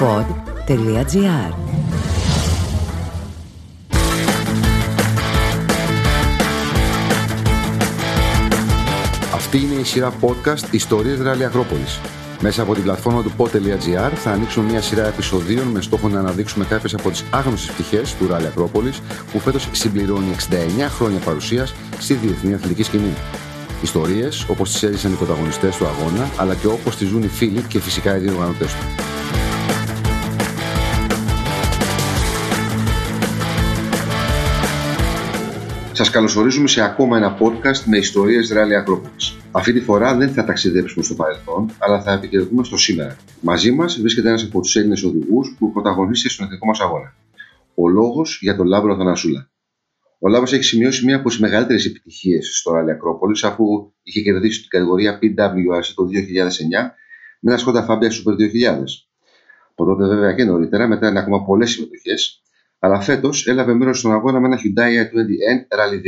pod.gr Αυτή είναι η σειρά podcast Ιστορίες Ράλι Ακρόπολης. Μέσα από την πλατφόρμα του pod.gr θα ανοίξουμε μια σειρά επεισοδίων με στόχο να αναδείξουμε κάποιες από τις άγνωστες πτυχές του Ράλι Ακρόπολης που φέτος συμπληρώνει 69 χρόνια παρουσίας στη διεθνή αθλητική σκηνή. Ιστορίες όπως τις έζησαν οι πρωταγωνιστές του αγώνα αλλά και όπως τις ζουν οι φίλοι και φυσικά οι διοργανωτές του. Σας καλωσορίζουμε σε ακόμα ένα podcast με ιστορίες Ράλι Ακρόπολη. Αυτή τη φορά δεν θα ταξιδέψουμε στο παρελθόν, αλλά θα επικεντρωθούμε στο σήμερα. Μαζί μας βρίσκεται ένας από τους Έλληνες οδηγούς που πρωταγωνίστηκε στον εθνικό μας αγώνα. Ο λόγος για τον Λάμπρο Θανασούλα. Ο Λάμπρος έχει σημειώσει μία από τις μεγαλύτερες επιτυχίες στο Ράλι Ακρόπολη, αφού είχε κερδίσει την κατηγορία PWRC το 2009 με ένα Skoda Fabia Super 2000. Από τότε, βέβαια και νωρίτερα, μετράει ακόμα πολλές συμμετοχές, αλλά φέτος έλαβε μέρος στον αγώνα με ένα Hyundai i20N Rally 2.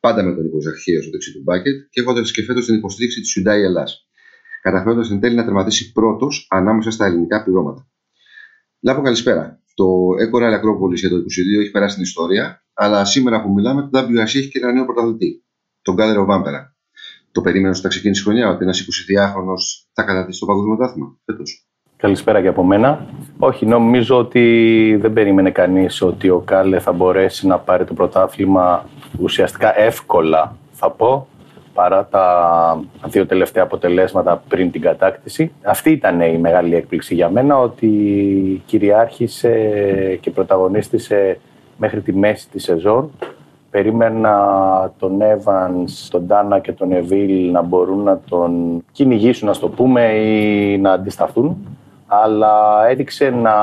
Πάντα με τον Νίκο Ζαχαίο στο δεξί του μπάκετ και έχοντας και φέτος την υποστήριξη της Hyundai Ελλάς. Καταφέροντας εν τέλει να τερματίσει πρώτος ανάμεσα στα ελληνικά πληρώματα. Λάβω καλησπέρα. Το Eco Rally Acropolis για το 2022 έχει περάσει την ιστορία, αλλά σήμερα που μιλάμε, το WRC έχει και ένα νέο πρωταθλητή, τον Κάλερο Βάμπερα. Το περίμενε όταν ξεκίνησε η χρονιά ότι ένας 22χρονο θα κατατήσει το παγκόσμιο δάθμα φέτος. Καλησπέρα και από μένα. Όχι, νομίζω ότι δεν περίμενε κανείς ότι ο Κάλε θα μπορέσει να πάρει το πρωτάθλημα ουσιαστικά εύκολα, θα πω, παρά τα δύο τελευταία αποτελέσματα πριν την κατάκτηση. Αυτή ήταν η μεγάλη έκπληξη για μένα, ότι κυριάρχησε και πρωταγωνίστησε μέχρι τη μέση της σεζόν. Περίμενα τον Evans, τον Ντάνα και τον Εβίλ να μπορούν να τον κυνηγήσουν, να το πούμε, ή να αντισταθούν αλλά έδειξε να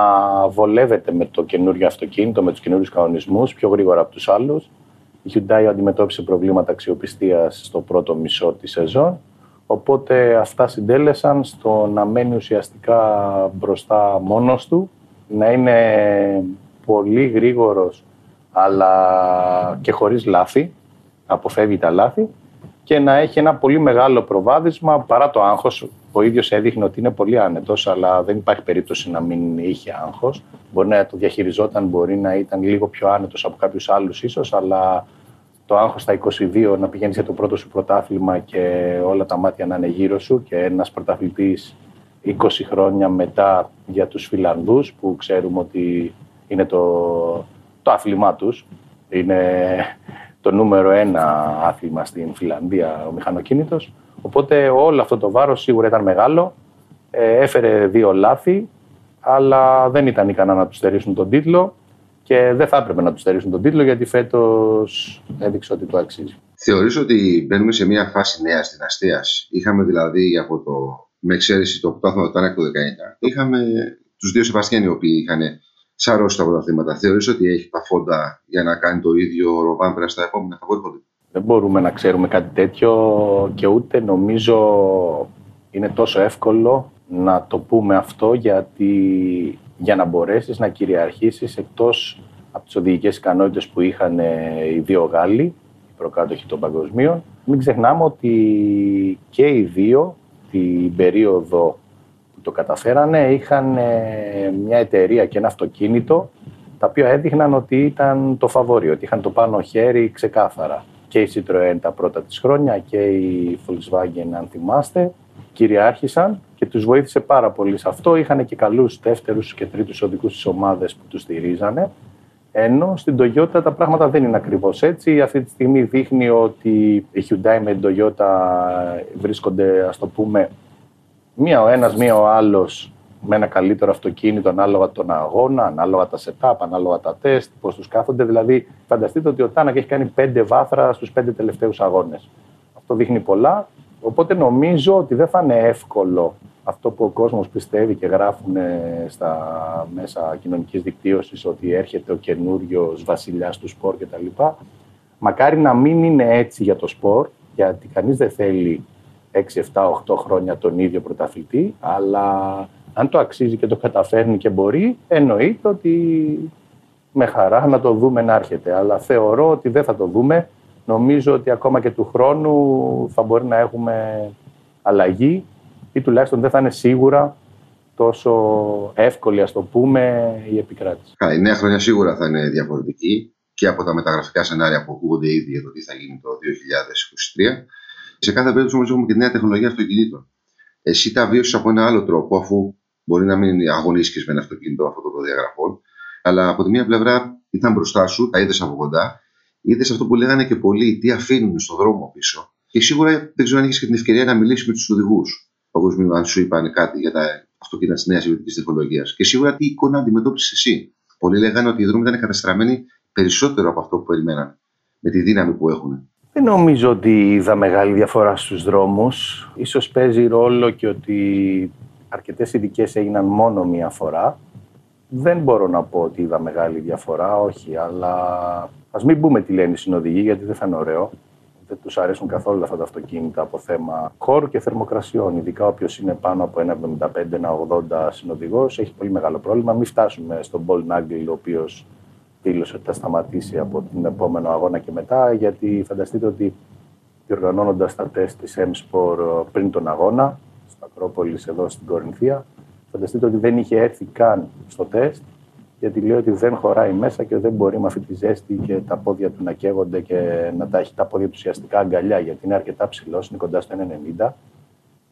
βολεύεται με το καινούριο αυτοκίνητο, με τους καινούριους κανονισμούς, πιο γρήγορα από τους άλλους. Η Hyundai αντιμετώπισε προβλήματα αξιοπιστίας στο πρώτο μισό της σεζόν, οπότε αυτά συντέλεσαν στο να μένει ουσιαστικά μπροστά μόνος του, να είναι πολύ γρήγορος αλλά και χωρίς λάθη, αποφεύγει τα λάθη και να έχει ένα πολύ μεγάλο προβάδισμα παρά το άγχος. Ο ίδιος έδειχνε ότι είναι πολύ άνετος, αλλά δεν υπάρχει περίπτωση να μην είχε άγχος. Μπορεί να το διαχειριζόταν, μπορεί να ήταν λίγο πιο άνετος από κάποιους άλλους ίσως, αλλά το άγχος στα 22 να πηγαίνεις για το πρώτο σου πρωτάθλημα και όλα τα μάτια να είναι γύρω σου και ένας πρωταθλητής 20 χρόνια μετά για τους Φιλανδούς που ξέρουμε ότι είναι το, το άθλημά τους. Είναι το νούμερο ένα άθλημα στην Φιλανδία ο μηχανοκίνητος. Οπότε όλο αυτό το βάρος σίγουρα ήταν μεγάλο. Ε, έφερε δύο λάθη, αλλά δεν ήταν ικανά να τους στερήσουν τον τίτλο και δεν θα έπρεπε να τους στερήσουν τον τίτλο γιατί φέτος έδειξε ότι το αξίζει. Θεωρείς ότι μπαίνουμε σε μια φάση νέας δυναστείας; Είχαμε δηλαδή από το, με εξαίρεση το πρωτάθλημα του Τάνακ του 19, είχαμε τους δύο Σεβαστιάνοι οι οποίοι είχαν σαρώσει τα πρωταθλήματα. Θεωρείς ότι έχει τα φόντα για να κάνει το ίδιο ο Ροβάμπερα στα επόμενα θα μπορεί Δεν μπορούμε να ξέρουμε κάτι τέτοιο και ούτε νομίζω είναι τόσο εύκολο να το πούμε αυτό γιατί για να μπορέσεις να κυριαρχήσεις εκτός από τις οδηγικές ικανότητες που είχαν οι δύο Γάλλοι, οι προκάτοχοι των παγκοσμίων, μην ξεχνάμε ότι και οι δύο την περίοδο το καταφέρανε είχαν ε, μια εταιρεία και ένα αυτοκίνητο τα οποία έδειχναν ότι ήταν το φαβόρι, ότι είχαν το πάνω χέρι ξεκάθαρα. Και η Citroën τα πρώτα της χρόνια και η Volkswagen, αν θυμάστε, κυριάρχησαν και τους βοήθησε πάρα πολύ σε αυτό. Είχαν και καλούς δεύτερους και τρίτους οδικούς στις ομάδες που τους στηρίζανε. Ενώ στην Toyota τα πράγματα δεν είναι ακριβώς έτσι. Αυτή τη στιγμή δείχνει ότι η Hyundai με την Toyota βρίσκονται, ας το πούμε, μία ο ένας, μία ο άλλος με ένα καλύτερο αυτοκίνητο ανάλογα τον αγώνα, ανάλογα τα setup, ανάλογα τα τεστ, πώς τους κάθονται. Δηλαδή, φανταστείτε ότι ο Τάνακ έχει κάνει πέντε βάθρα στους πέντε τελευταίους αγώνες. Αυτό δείχνει πολλά. Οπότε νομίζω ότι δεν θα είναι εύκολο αυτό που ο κόσμος πιστεύει και γράφουν στα μέσα κοινωνικής δικτύωσης ότι έρχεται ο καινούριος βασιλιάς του σπορ κτλ. Μακάρι να μην είναι έτσι για το σπορ, γιατί κανείς δεν θέλει 6, 7, 8 χρόνια τον ίδιο πρωταθλητή, αλλά αν το αξίζει και το καταφέρνει και μπορεί, εννοείται ότι με χαρά να το δούμε να έρχεται. Αλλά θεωρώ ότι δεν θα το δούμε. Νομίζω ότι ακόμα και του χρόνου θα μπορεί να έχουμε αλλαγή ή τουλάχιστον δεν θα είναι σίγουρα τόσο εύκολη, ας το πούμε, η επικράτηση. η νέα χρονιά σίγουρα θα είναι διαφορετική και από τα μεταγραφικά σενάρια που ακούγονται ήδη για το τι θα γίνει το 2023. Σε κάθε περίπτωση όμως έχουμε και τη νέα τεχνολογία αυτοκινήτων. Εσύ τα βίωσες από ένα άλλο τρόπο, αφού μπορεί να μην αγωνίστηκε με ένα αυτοκίνητο αυτό το προδιαγραφών, αλλά από τη μία πλευρά ήταν μπροστά σου, τα είδες από κοντά, είδες αυτό που λέγανε και πολλοί, τι αφήνουν στον δρόμο πίσω. Και σίγουρα δεν ξέρω αν έχεις και την ευκαιρία να μιλήσεις με τους οδηγούς παγκοσμίου, αν σου είπαν κάτι για τα αυτοκίνητα της νέας ιδιωτικής τεχνολογίας. Και σίγουρα τι εικόνα αντιμετώπισες εσύ. Πολλοί λέγανε ότι οι δρόμοι ήταν καταστραμμένοι περισσότερο από αυτό που περιμέναν, με τη δύναμη που έχουν. Δεν νομίζω ότι είδα μεγάλη διαφορά στους δρόμους. Ίσως παίζει ρόλο και ότι αρκετές ειδικές έγιναν μόνο μία φορά. Δεν μπορώ να πω ότι είδα μεγάλη διαφορά, όχι, αλλά ας μην πούμε τι λένε οι συνοδηγοί, γιατί δεν θα είναι ωραίο. Δεν τους αρέσουν καθόλου αυτά τα αυτοκίνητα από θέμα χώρου και θερμοκρασιών. Ειδικά όποιος είναι πάνω από 1,75-1,80 συνοδηγός έχει πολύ μεγάλο πρόβλημα. Μην φτάσουμε στον Πολ Νέιγκλ, ο οποίος δήλωσε ότι θα σταματήσει από τον επόμενο αγώνα και μετά, γιατί φανταστείτε ότι διοργανώνοντας τα τεστ της M-Sport πριν τον αγώνα, στην Ακρόπολης εδώ στην Κορινθία, φανταστείτε ότι δεν είχε έρθει καν στο τεστ, γιατί λέει ότι δεν χωράει μέσα και δεν μπορεί με αυτή τη ζέστη και τα πόδια του να καίγονται και να τα έχει τα πόδια του ουσιαστικά αγκαλιά, γιατί είναι αρκετά ψηλός, είναι κοντά στο 1,90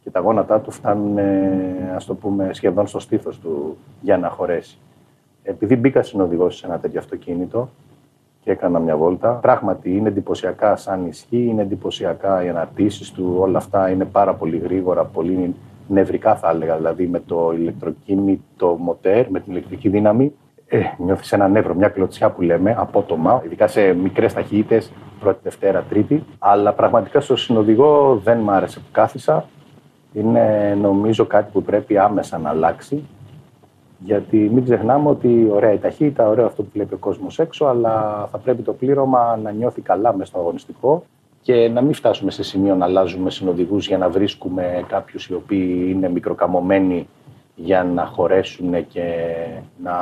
και τα γόνατά του φτάνουν, ας το πούμε, σχεδόν στο στήθος του για να χωρέσει επειδή μπήκα συνοδηγό σε ένα τέτοιο αυτοκίνητο και έκανα μια βόλτα, πράγματι είναι εντυπωσιακά σαν ισχύ, είναι εντυπωσιακά οι αναρτήσεις του, όλα αυτά είναι πάρα πολύ γρήγορα, πολύ νευρικά θα έλεγα, δηλαδή με το ηλεκτροκίνητο μοτέρ, με την ηλεκτρική δύναμη, ε, νιώθεις ένα νεύρο, μια κλωτσιά που λέμε, απότομα, ειδικά σε μικρές ταχύτητες, πρώτη, Δευτέρα, Τρίτη. Αλλά πραγματικά στο συνοδηγό δεν μ' άρεσε που κάθισα. Είναι νομίζω κάτι που πρέπει άμεσα να αλλάξει. Γιατί μην ξεχνάμε ότι ωραία η ταχύτητα, ωραίο αυτό που βλέπει ο κόσμος έξω, αλλά θα πρέπει το πλήρωμα να νιώθει καλά μέσα στο αγωνιστικό και να μην φτάσουμε σε σημείο να αλλάζουμε συνοδηγούς για να βρίσκουμε κάποιους οι οποίοι είναι μικροκαμωμένοι για να χωρέσουν και να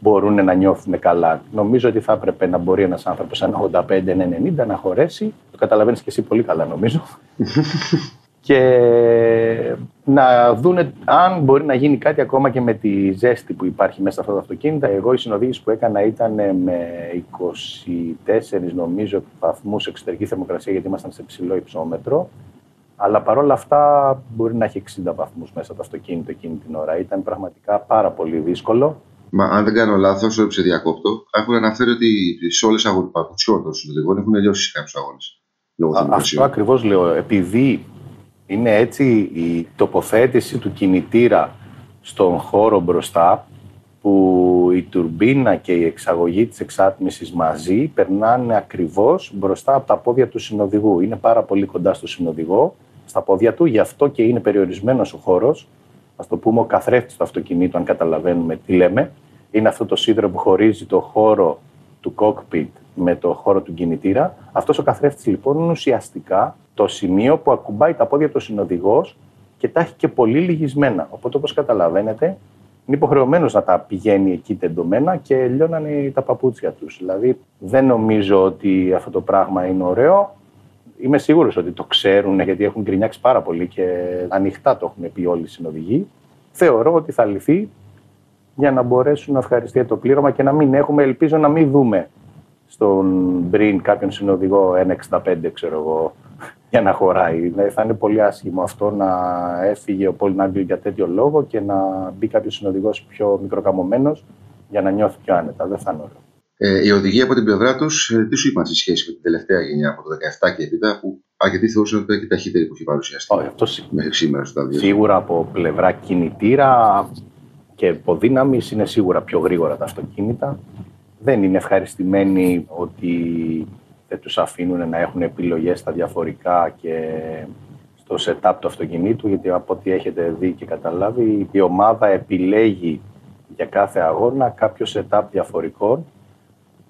μπορούν να νιώθουν καλά. Νομίζω ότι θα έπρεπε να μπορεί ένας άνθρωπος σαν 85-90 να χωρέσει. Το καταλαβαίνεις και εσύ πολύ καλά, νομίζω. και να δούνε αν μπορεί να γίνει κάτι ακόμα και με τη ζέστη που υπάρχει μέσα σε αυτά τα αυτοκίνητα. Εγώ οι συνοδείες που έκανα ήταν με 24 νομίζω βαθμούς εξωτερική θερμοκρασία γιατί ήμασταν σε ψηλό υψόμετρο. Αλλά παρόλα αυτά μπορεί να έχει 60 βαθμούς μέσα το αυτοκίνητο εκείνη την ώρα. Ήταν πραγματικά πάρα πολύ δύσκολο. Μα αν δεν κάνω λάθος, σε διακόπτω, έχουν αναφέρει ότι σε όλες τις αγώνε των συντελεγών έχουν λιώσει κάποιους αγώνες. Αυτό ακριβώς λέω. Επειδή είναι έτσι η τοποθέτηση του κινητήρα στον χώρο μπροστά που η τουρμπίνα και η εξαγωγή της εξάτμισης μαζί περνάνε ακριβώς μπροστά από τα πόδια του συνοδηγού. Είναι πάρα πολύ κοντά στο συνοδηγό, στα πόδια του, γι' αυτό και είναι περιορισμένος ο χώρος. Ας το πούμε ο καθρέφτης του αυτοκινήτου, αν καταλαβαίνουμε τι λέμε. Είναι αυτό το σίδερο που χωρίζει το χώρο του cockpit με το χώρο του κινητήρα. Αυτός ο καθρέφτης λοιπόν είναι ουσιαστικά το σημείο που ακουμπάει τα πόδια του συνοδηγός και τα έχει και πολύ λυγισμένα. Οπότε, όπως καταλαβαίνετε, είναι υποχρεωμένος να τα πηγαίνει εκεί τεντωμένα και λιώνανε τα παπούτσια τους. Δηλαδή, δεν νομίζω ότι αυτό το πράγμα είναι ωραίο. Είμαι σίγουρος ότι το ξέρουν γιατί έχουν γκρινιάξει πάρα πολύ και ανοιχτά το έχουν πει όλοι οι συνοδηγοί. Θεωρώ ότι θα λυθεί για να μπορέσουν να ευχαριστεί το πλήρωμα και να μην έχουμε, ελπίζω να μην δούμε στον Μπριν κάποιον συνοδηγό 1,65 ξέρω εγώ για να χωράει. Δηλαδή θα είναι πολύ άσχημο αυτό να έφυγε ο Πολ Νάγκλ για τέτοιο λόγο και να μπει κάποιος συνοδηγός πιο μικροκαμωμένος για να νιώθει πιο άνετα. Δεν θα είναι ωραίο. Ε, οι οδηγοί από την πλευρά τους, ε, τι σου είπαν σε σχέση με την τελευταία γενιά από το 17 και έπειτα, που αρκετοί θεωρούσαν ότι ήταν και ταχύτερη που έχει παρουσιαστεί Όχι, αυτό μέχρι σήμερα στο Σίγουρα από πλευρά κινητήρα και υποδύναμη είναι σίγουρα πιο γρήγορα τα αυτοκίνητα. Δεν είναι ευχαριστημένοι ότι δεν τους αφήνουν να έχουν επιλογές στα διαφορικά και στο setup του αυτοκινήτου, γιατί από ό,τι έχετε δει και καταλάβει, η ομάδα επιλέγει για κάθε αγώνα κάποιο setup διαφορικών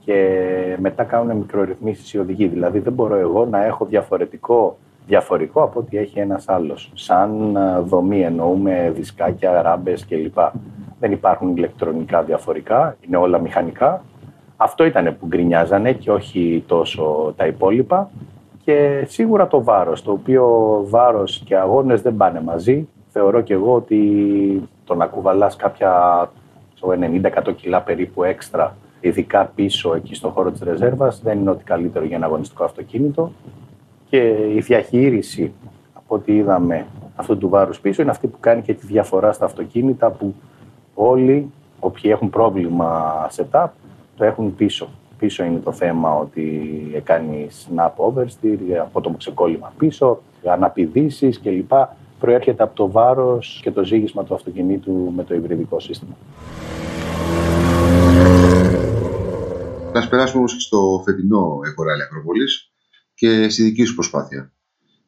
και μετά κάνουν μικρορυθμίσεις οι οδηγοί. Δηλαδή δεν μπορώ εγώ να έχω διαφορετικό διαφορικό από ό,τι έχει ένας άλλος. Σαν δομή εννοούμε δισκάκια, ράμπες κλπ. Δεν υπάρχουν ηλεκτρονικά διαφορικά, είναι όλα μηχανικά αυτό ήταν που γκρινιάζανε και όχι τόσο τα υπόλοιπα. Και σίγουρα το βάρος, το οποίο βάρος και αγώνες δεν πάνε μαζί. Θεωρώ και εγώ ότι το να κουβαλάς κάποια 90-100 κιλά περίπου έξτρα, ειδικά πίσω εκεί στο χώρο της ρεζέρβας, δεν είναι ό,τι καλύτερο για ένα αγωνιστικό αυτοκίνητο. Και η διαχείριση, από ό,τι είδαμε, αυτού του βάρους πίσω είναι αυτή που κάνει και τη διαφορά στα αυτοκίνητα που όλοι όποιοι έχουν πρόβλημα setup το έχουν πίσω. Πίσω είναι το θέμα ότι κάνει snap oversteer, το ξεκόλλημα πίσω, αναπηδήσεις κλπ. Προέρχεται από το βάρος και το ζήγισμα του αυτοκινήτου με το υβριδικό σύστημα. Να περάσουμε όμως στο φετινό Εκοράλη Ακροπολής και στη δική σου προσπάθεια,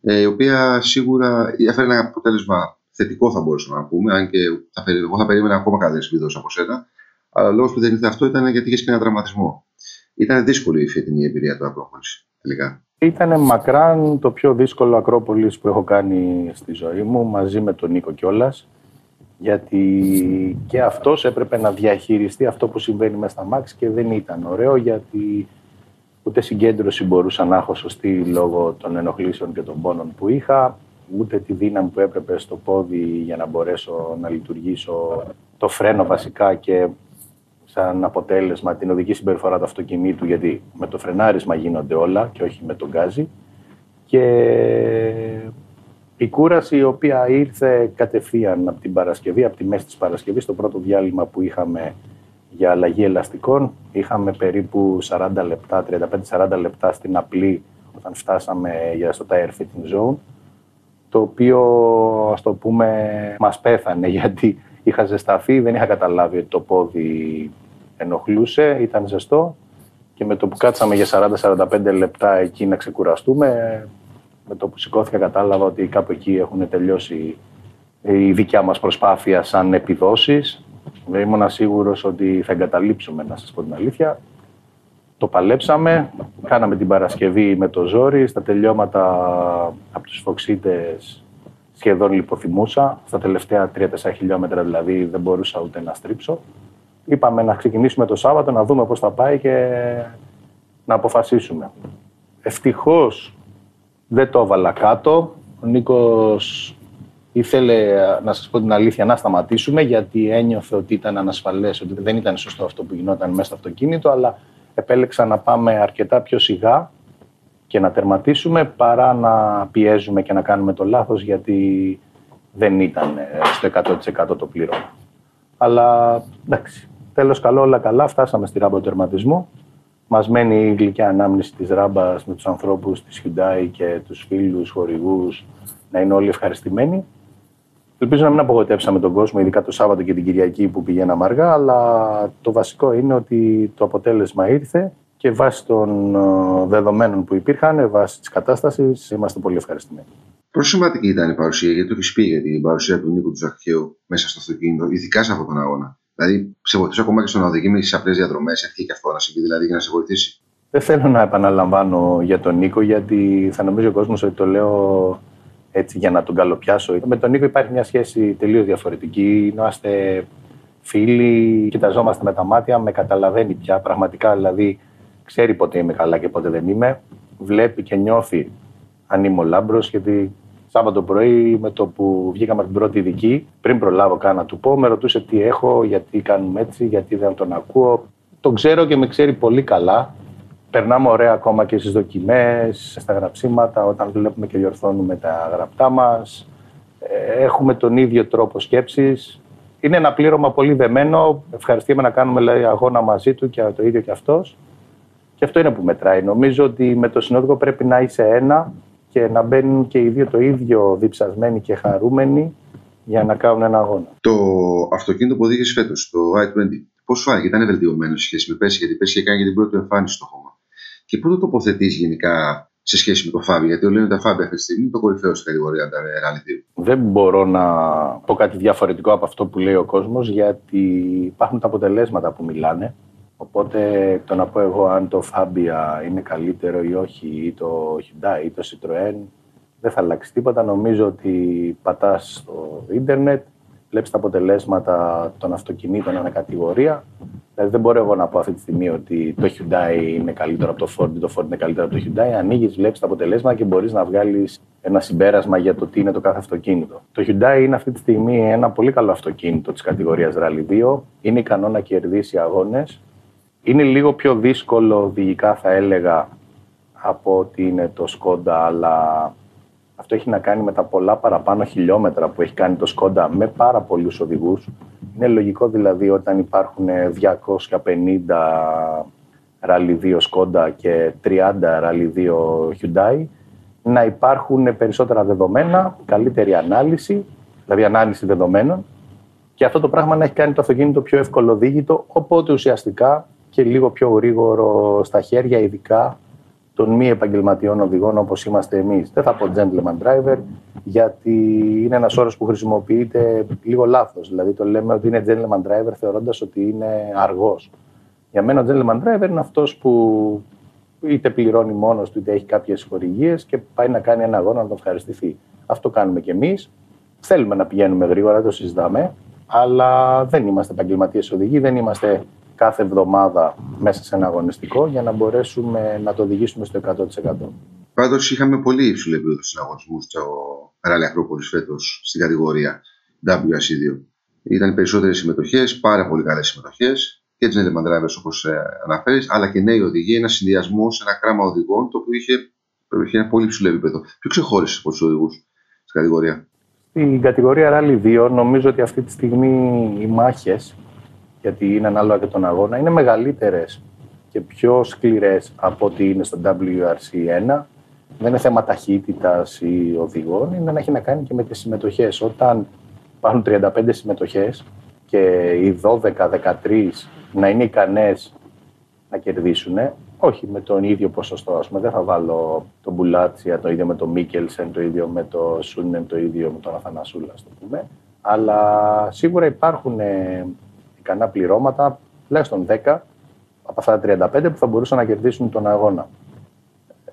ε, η οποία σίγουρα έφερε ένα αποτέλεσμα θετικό θα μπορούσαμε να πούμε, αν και θα, εγώ θα περίμενα ακόμα καλύτερες βίντεο από σένα. Αλλά ο λόγος που δεν ήρθε αυτό ήταν γιατί είχες και ένα τραυματισμό. Ήταν δύσκολη η φετινή εμπειρία του Ακρόπολη, τελικά. Ήταν μακράν το πιο δύσκολο Ακρόπολης που έχω κάνει στη ζωή μου, μαζί με τον Νίκο κιόλας. Γιατί και αυτός έπρεπε να διαχειριστεί αυτό που συμβαίνει μέσα στα μάξ και δεν ήταν ωραίο γιατί ούτε συγκέντρωση μπορούσα να έχω σωστή λόγω των ενοχλήσεων και των πόνων που είχα ούτε τη δύναμη που έπρεπε στο πόδι για να μπορέσω να λειτουργήσω το φρένο βασικά και σαν αποτέλεσμα την οδική συμπεριφορά του αυτοκινήτου γιατί με το φρενάρισμα γίνονται όλα και όχι με τον γκάζι και η κούραση η οποία ήρθε κατευθείαν από την Παρασκευή, από τη μέση της Παρασκευής, το πρώτο διάλειμμα που είχαμε για αλλαγή ελαστικών. Είχαμε περίπου 40 λεπτά, 35-40 λεπτά στην απλή όταν φτάσαμε για στο tire fitting zone το οποίο ας το πούμε μας πέθανε γιατί είχα ζεσταθεί, δεν είχα καταλάβει ότι το πόδι ενοχλούσε, ήταν ζεστό και με το που κάτσαμε για 40-45 λεπτά εκεί να ξεκουραστούμε με το που σηκώθηκα κατάλαβα ότι κάπου εκεί έχουν τελειώσει η δικιά μας προσπάθεια σαν επιδόσεις. Ήμουν σίγουρος ότι θα εγκαταλείψουμε, να σας πω την αλήθεια. Το παλέψαμε, κάναμε την Παρασκευή με το ζόρι, στα τελειώματα από τους φοξίτες σχεδόν λιποθυμούσα, στα τελευταία 3-4 χιλιόμετρα δηλαδή δεν μπορούσα ούτε να στρίψω. Είπαμε να ξεκινήσουμε το Σάββατο, να δούμε πώς θα πάει και να αποφασίσουμε. Ευτυχώς δεν το έβαλα κάτω. Ο Νίκος ήθελε, να σας πω την αλήθεια, να σταματήσουμε γιατί ένιωθε ότι ήταν ανασφαλές, ότι δεν ήταν σωστό αυτό που γινόταν μέσα στο αυτοκίνητο, αλλά επέλεξα να πάμε αρκετά πιο σιγά και να τερματίσουμε παρά να πιέζουμε και να κάνουμε το λάθος γιατί δεν ήταν ε, στο 100% το πλήρωμα. Αλλά εντάξει, τέλος καλό όλα καλά, φτάσαμε στη ράμπα του τερματισμού. Μας μένει η γλυκιά ανάμνηση της ράμπας με τους ανθρώπους της Hyundai και τους φίλους, χορηγούς, να είναι όλοι ευχαριστημένοι. Ελπίζω να μην απογοητεύσαμε τον κόσμο, ειδικά το Σάββατο και την Κυριακή που πηγαίναμε αργά, αλλά το βασικό είναι ότι το αποτέλεσμα ήρθε και βάσει των ε, δεδομένων που υπήρχαν, βάσει της κατάστασης, είμαστε πολύ ευχαριστημένοι. Πόσο σημαντική ήταν η παρουσία, γιατί το έχεις πει για την παρουσία του Νίκου του Ζαχαίου μέσα στο αυτοκίνητο, ειδικά σε αυτόν τον αγώνα. Δηλαδή, σε βοηθούσε ακόμα και στο να οδηγεί με τις απλές διαδρομές, έτυχε και αυτό να συμβεί, δηλαδή για να σε βοηθήσει. Δεν θέλω να επαναλαμβάνω για τον Νίκο, γιατί θα νομίζει ο κόσμος ότι το λέω έτσι για να τον καλοπιάσω. Με τον Νίκο υπάρχει μια σχέση τελείως διαφορετική. Είμαστε φίλοι, κοιταζόμαστε με τα μάτια, με καταλαβαίνει πια πραγματικά, δηλαδή ξέρει πότε είμαι καλά και πότε δεν είμαι. Βλέπει και νιώθει αν είμαι ο λάμπρος, γιατί Σάββατο πρωί με το που βγήκαμε την πρώτη ειδική, πριν προλάβω καν να του πω, με ρωτούσε τι έχω, γιατί κάνουμε έτσι, γιατί δεν τον ακούω. Τον ξέρω και με ξέρει πολύ καλά Περνάμε ωραία ακόμα και στις δοκιμές, στα γραψίματα, όταν βλέπουμε και διορθώνουμε τα γραπτά μας. Ε, έχουμε τον ίδιο τρόπο σκέψης. Είναι ένα πλήρωμα πολύ δεμένο. Ευχαριστούμε να κάνουμε δηλαδή, αγώνα μαζί του και το ίδιο και αυτός. Και αυτό είναι που μετράει. Νομίζω ότι με το συνόδικο πρέπει να είσαι ένα και να μπαίνουν και οι δύο το ίδιο διψασμένοι και χαρούμενοι για να κάνουν ένα αγώνα. Το αυτοκίνητο που οδήγησε φέτος, το i20, πώς φάνηκε, ήταν βελτιωμένο σε σχέση με πέρσι, γιατί πέρσι είχε κάνει και την πρώτη εμφάνιση στο χώμα και πού το τοποθετείς γενικά σε σχέση με το Φάμπι, γιατί λένε ότι τα Φάμπι αυτή τη στιγμή είναι το κορυφαίο στην κατηγορία τα Rally Δεν μπορώ να πω κάτι διαφορετικό από αυτό που λέει ο κόσμος, γιατί υπάρχουν τα αποτελέσματα που μιλάνε. Οπότε το να πω εγώ αν το Φάμπια είναι καλύτερο ή όχι, ή το Hyundai ή το Citroën, δεν θα αλλάξει τίποτα. Νομίζω ότι πατάς στο ίντερνετ, βλέπεις τα αποτελέσματα των αυτοκινήτων ανά κατηγορία Δηλαδή δεν μπορώ εγώ να πω αυτή τη στιγμή ότι το Hyundai είναι καλύτερο από το Ford ή το Ford είναι καλύτερο από το Hyundai. Ανοίγεις, βλέπεις τα αποτελέσματα και μπορείς να βγάλεις ένα συμπέρασμα για το τι είναι το κάθε αυτοκίνητο. Το Hyundai είναι αυτή τη στιγμή ένα πολύ καλό αυτοκίνητο της κατηγορίας Rally 2. Είναι ικανό να κερδίσει αγώνες. Είναι λίγο πιο δύσκολο οδηγικά θα έλεγα από ότι είναι το Skoda, αλλά αυτό έχει να κάνει με τα πολλά παραπάνω χιλιόμετρα που έχει κάνει το Skoda με πάρα πολλούς οδηγούς. Είναι λογικό δηλαδή όταν υπάρχουν 250 Rally 2 Skoda και 30 Rally 2 Hyundai να υπάρχουν περισσότερα δεδομένα, καλύτερη ανάλυση, δηλαδή ανάλυση δεδομένων και αυτό το πράγμα να έχει κάνει το αυτοκίνητο πιο εύκολο δίγητο, οπότε ουσιαστικά και λίγο πιο γρήγορο στα χέρια, ειδικά των μη επαγγελματιών οδηγών όπως είμαστε εμείς. Δεν θα πω gentleman driver, γιατί είναι ένας όρος που χρησιμοποιείται λίγο λάθος. Δηλαδή το λέμε ότι είναι gentleman driver θεωρώντας ότι είναι αργός. Για μένα ο gentleman driver είναι αυτός που είτε πληρώνει μόνος του είτε έχει κάποιες χορηγίες και πάει να κάνει ένα αγώνα να τον ευχαριστηθεί. Αυτό κάνουμε κι εμείς. Θέλουμε να πηγαίνουμε γρήγορα, δεν το συζητάμε, αλλά δεν είμαστε επαγγελματίες οδηγοί, δεν είμαστε κάθε εβδομάδα μέσα σε ένα αγωνιστικό για να μπορέσουμε να το οδηγήσουμε στο 100%. Πάντως είχαμε πολύ υψηλό επίπεδο συναγωνισμού στο Ράλι Ακρόπολης φέτος στην κατηγορία WRC2. Ήταν περισσότερες συμμετοχές, πάρα πολύ καλές συμμετοχές και gentleman drivers όπως ε, αναφέρεις, αλλά και νέοι οδηγοί. Ένα συνδυασμό, ένα κράμα οδηγών το οποίο είχε, είχε ένα πολύ υψηλό επίπεδο. Ποιο ξεχώρισε από τους οδηγούς στην κατηγορία; Στην κατηγορία Rally 2 νομίζω ότι αυτή τη στιγμή οι μάχες, γιατί είναι ανάλογα και τον αγώνα, είναι μεγαλύτερες και πιο σκληρές από ότι είναι στο WRC 1. Δεν είναι θέμα ταχύτητας ή οδηγών, είναι να έχει να κάνει και με τις συμμετοχές. Όταν υπάρχουν 35 συμμετοχές και οι 12-13 να είναι ικανές να κερδίσουν, όχι με τον ίδιο ποσοστό. Ας πούμε, δεν θα βάλω τον Μπουλάτσια το ίδιο με τον Μίκελσεν, το ίδιο με τον Σούνεν, το ίδιο με τον Αθανασούλα, το πούμε. Αλλά σίγουρα υπάρχουν ε, ικανά πληρώματα, τουλάχιστον 10 από αυτά τα 35 που θα μπορούσαν να κερδίσουν τον αγώνα.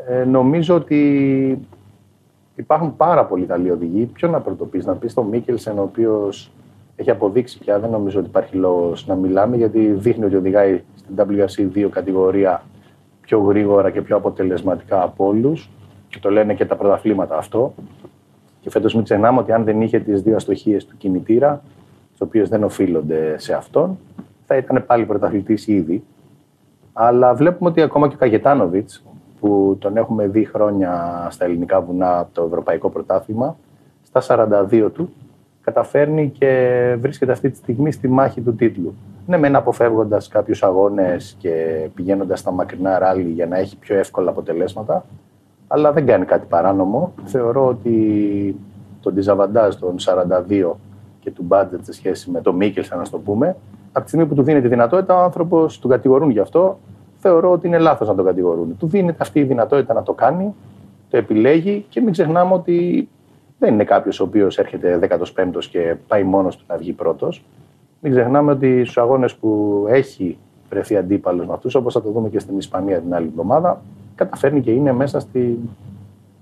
Ε, νομίζω ότι υπάρχουν πάρα πολλοί καλοί οδηγοί. Ποιο να πρωτοποιήσει, να πεις τον Μίκελσεν, ο οποίος έχει αποδείξει πια, δεν νομίζω ότι υπάρχει λόγος να μιλάμε, γιατί δείχνει ότι οδηγάει στην WRC 2 κατηγορία πιο γρήγορα και πιο αποτελεσματικά από όλους. Και το λένε και τα πρωταθλήματα αυτό. Και φέτος μην ξεχνάμε ότι αν δεν είχε τις δύο αστοχίες του κινητήρα, τι οποίε δεν οφείλονται σε αυτόν, θα ήταν πάλι πρωταθλητής ήδη. Αλλά βλέπουμε ότι ακόμα και ο Καγετάνοβιτς, που τον έχουμε δει χρόνια στα ελληνικά βουνά από το Ευρωπαϊκό Πρωτάθλημα, στα 42 του καταφέρνει και βρίσκεται αυτή τη στιγμή στη μάχη του τίτλου. Ναι, μεν αποφεύγοντας κάποιους αγώνες και πηγαίνοντας στα μακρινά ράλι για να έχει πιο εύκολα αποτελέσματα, αλλά δεν κάνει κάτι παράνομο. Θεωρώ ότι το διζαβαντάζ των 42 και του μπάτζετ σε σχέση με το Μίκελ, να το πούμε, από τη στιγμή που του δίνει τη δυνατότητα, ο άνθρωπος του κατηγορούν γι' αυτό. Θεωρώ ότι είναι λάθος να τον κατηγορούν. Του δίνεται αυτή η δυνατότητα να το κάνει, το επιλέγει και μην ξεχνάμε ότι δεν είναι κάποιος ο οποίος έρχεται 15ο και πάει μόνος του να βγει πρώτος. Μην ξεχνάμε ότι στους αγώνες που έχει βρεθεί αντίπαλος με αυτούς, όπως θα το δούμε και στην Ισπανία την άλλη εβδομάδα, καταφέρνει και είναι μέσα στην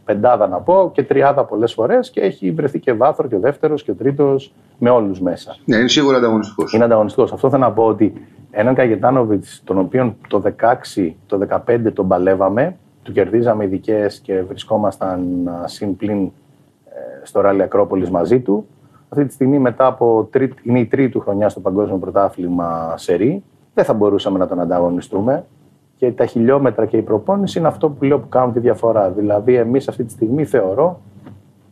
πεντάδα να πω και τριάδα πολλές φορές και έχει βρεθεί και βάθρος και ο δεύτερος και ο τρίτος με όλους μέσα. Ναι, είναι σίγουρα ανταγωνιστικός. Είναι ανταγωνιστικός. Αυτό θέλω να πω ότι έναν Καγετάνοβιτς, τον οποίο το 16, το 15 τον παλεύαμε, του κερδίζαμε ειδικές και βρισκόμασταν συν πλην στο ράλι Ακρόπολης μαζί του. Αυτή τη στιγμή μετά από τρίτη, είναι η τρίτη του χρονιά στο Παγκόσμιο Πρωτάθλημα Σερή. Δεν θα μπορούσαμε να τον ανταγωνιστούμε. Και τα χιλιόμετρα και η προπόνηση είναι αυτό που λέω που κάνουν τη διαφορά. Δηλαδή, εμείς αυτή τη στιγμή θεωρώ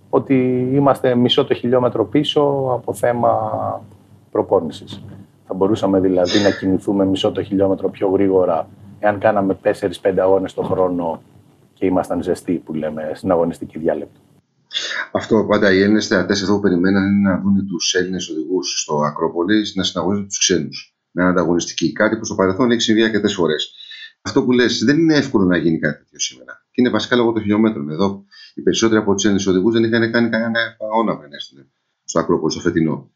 ότι είμαστε μισό το χιλιόμετρο πίσω από θέμα προπόνησης. Θα μπορούσαμε δηλαδή να κινηθούμε μισό το χιλιόμετρο πιο γρήγορα εάν κάναμε 4-5 αγώνες το χρόνο και ήμασταν ζεστοί, που λέμε, στην αγωνιστική διάλεπτο. Αυτό πάντα οι Έλληνες θεατές εδώ που περιμέναν είναι να δουν τους Έλληνες οδηγούς στο Ακρόπολη να συναγωνίζονται τους ξένους. Να είναι ανταγωνιστικοί. Κάτι που στο παρελθόν έχει συμβεί αρκετές φορές. Αυτό που λες, δεν είναι εύκολο να γίνει κάτι τέτοιο σήμερα. Και είναι βασικά λόγω των χιλιόμετρων. Εδώ οι περισσότεροι από τους Έλληνες οδηγούς δεν είχαν κάνει κανένα αγώνα πριν έρθουν στο Ακρόπολη, στο φετινό.